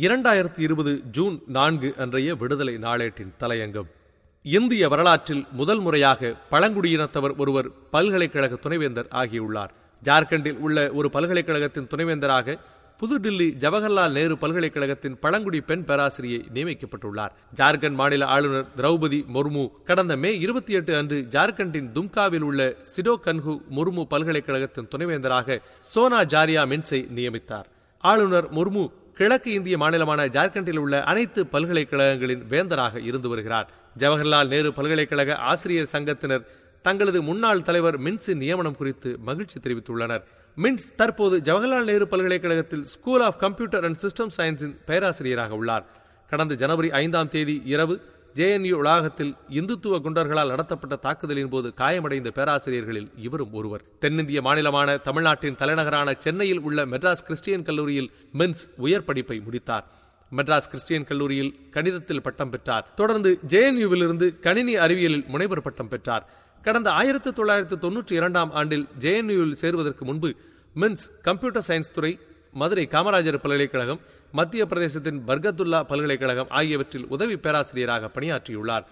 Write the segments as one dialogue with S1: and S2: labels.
S1: இரண்டாயிரத்தி இருபது ஜூன் நான்கு அன்றைய விடுதலை நாளேட்டின் தலையங்கம். இந்திய வரலாற்றில் முதல் முறையாக பழங்குடியினத்தவர் ஒருவர் பல்கலைக்கழக துணைவேந்தர் ஆகியுள்ளார். ஜார்க்கண்டில் உள்ள ஒரு பல்கலைக்கழகத்தின் துணைவேந்தராக புதுடில்லி ஜவஹர்லால் நேரு பல்கலைக்கழகத்தின் பழங்குடி பெண் பேராசிரியை நியமிக்கப்பட்டுள்ளார். ஜார்க்கண்ட் மாநில ஆளுநர் திரௌபதி முர்மு கடந்த மே இருபத்தி எட்டு அன்று ஜார்க்கண்டின் தும்காவில் உள்ள சிடோ கன்ஹு முர்மு பல்கலைக்கழகத்தின் துணைவேந்தராக சோனா ஜாரியா மின்சை நியமித்தார். ஆளுநர் முர்மு கிழக்கு இந்திய மாநிலமான ஜார்க்கண்டில் உள்ள அனைத்து பல்கலைக்கழகங்களின் வேந்தராக இருந்து வருகிறார். ஜவஹர்லால் நேரு பல்கலைக்கழக ஆசிரியர் சங்கத்தினர் தங்களது முன்னாள் தலைவர் மின்ஸின் நியமனம் குறித்து மகிழ்ச்சி தெரிவித்துள்ளனர். மின்ஸ் தற்போது ஜவஹர்லால் நேரு பல்கலைக்கழகத்தில் school of computer and system சயின்ஸின் பேராசிரியராக உள்ளார். கடந்த ஜனவரி ஐந்தாம் தேதி இரவு ஜேஎன்யூ வளாகத்தில் இந்துத்துவ குண்டர்களால் நடத்தப்பட்ட தாக்குதலின் போது காயமடைந்த பேராசிரியர்களில் இவரும் ஒருவர். தென்னிந்திய மாநிலமான தமிழ்நாட்டின் தலைநகரான சென்னையில் உள்ள மெட்ராஸ் கிறிஸ்டியன் கல்லூரியில் மின்ஸ் உயர் படிப்பை முடித்தார். மெட்ராஸ் கிறிஸ்டியன் கல்லூரியில் கணிதத்தில் பட்டம் பெற்றார். தொடர்ந்து ஜேஎன்யூவிலிருந்து கணினி அறிவியலில் முனைவர் பட்டம் பெற்றார். கடந்த ஆயிரத்தி தொள்ளாயிரத்தி தொன்னூற்றி இரண்டாம் ஆண்டில் ஜேஎன்யூவில் சேருவதற்கு முன்பு மின்ஸ் கம்ப்யூட்டர் சயின்ஸ் துறை மதுரை காமராஜர் பல்கலைக்கழகம் மத்திய பிரதேசத்தின் பர்கத்துல்லா பல்கலைக்கழகம் ஆகியவற்றில் உதவி பேராசிரியராக பணியாற்றியுள்ளார்.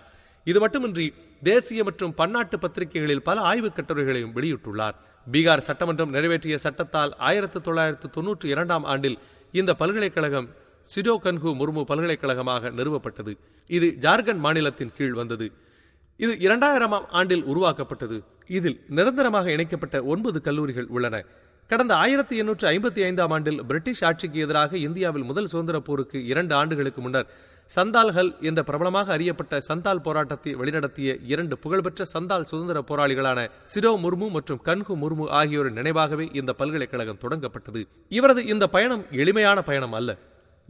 S1: இது மட்டுமின்றி தேசிய மற்றும் பன்னாட்டு பத்திரிகைகளில் பல ஆய்வுக் கட்டுரைகளையும் வெளியிட்டுள்ளார். பீகார் சட்டமன்றம் நிறைவேற்றிய சட்டத்தால் ஆயிரத்தி தொள்ளாயிரத்து தொன்னூற்றி இரண்டாம் ஆண்டில் இந்த பல்கலைக்கழகம் சிடோ கன்ஹு முர்மு பல்கலைக்கழகமாக நிறுவப்பட்டது. இது ஜார்க்கண்ட் மாநிலத்தின் கீழ் வந்தது. இது இரண்டாயிரமாம் ஆண்டில் உருவாக்கப்பட்டது. இதில் நிரந்தரமாக இணைக்கப்பட்ட ஒன்பது கல்லூரிகள் உள்ளன. கடந்த ஆயிரத்தி எண்ணூற்று ஐம்பத்தி ஐந்தாம் ஆண்டில் பிரிட்டிஷ் ஆட்சிக்கு எதிராக இந்தியாவில் முதல் சுதந்திர போருக்கு இரண்டு ஆண்டுகளுக்கு முன்னர் சந்தால்கள் என்ற பிரபலமாக அறியப்பட்ட சந்தால் போராட்டத்தை வழிநடத்திய இரண்டு புகழ்பெற்ற சந்தால் சுதந்திர போராளிகளான சிரோ முர்மு மற்றும் கன்ஹு முர்மு ஆகியோரின் நினைவாகவே இந்த பல்கலைக்கழகம் தொடங்கப்பட்டது. இவரது இந்த பயணம் எளிமையான பயணம் அல்ல.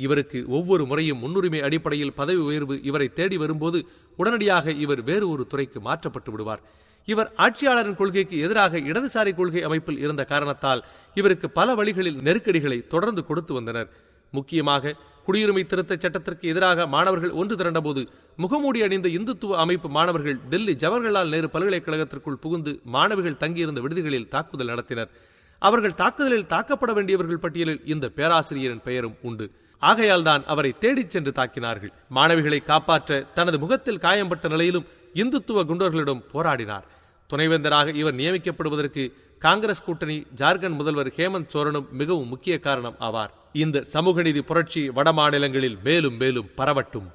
S1: இவருக்கு ஒவ்வொரு முறையும் முன்னுரிமை அடிப்படையில் பதவி உயர்வு இவரை தேடி வரும்போது உடனடியாக இவர் வேறு ஒரு துறைக்கு மாற்றப்பட்டு விடுவார். இவர் ஆட்சியாளரின் கொள்கைக்கு எதிராக இடதுசாரி கொள்கை அமைப்பில் இருந்த காரணத்தால் இவருக்கு பல வழிகளில் நெருக்கடிகளை தொடர்ந்து கொடுத்து வந்தனர். முக்கியமாக குடியுரிமை திருத்தச் சட்டத்திற்கு எதிராக மாணவர்கள் ஒன்று திரண்டபோது முகமூடி அணிந்த இந்துத்துவ அமைப்பு மாணவர்கள் டெல்லி ஜவஹர்லால் நேரு பல்கலைக்கழகத்திற்குள் புகுந்து மாணவிகள் தங்கியிருந்த விடுதிகளில் தாக்குதல் நடத்தினர். அவர்கள் தாக்குதலில் தாக்கப்பட வேண்டியவர்கள் பட்டியலில் இந்த பேராசிரியரின் பெயரும் உண்டு. ஆகையால் தான் அவரை தேடிச் சென்று தாக்கினார்கள். மாணவிகளை காப்பாற்ற தனது முகத்தில் காயம்பட்ட நிலையிலும் இந்துத்துவ குண்டர்களிடம் போராடினார். துணைவேந்தராக இவர் நியமிக்கப்படுவதற்கு காங்கிரஸ் கூட்டணி ஜார்க்கண்ட் முதல்வர் ஹேமந்த் சோரனும் மிகவும் முக்கிய காரணம் ஆவார். இந்த சமூக நீதி புரட்சி வட மாநிலங்களில் மேலும் மேலும் பரவட்டும்.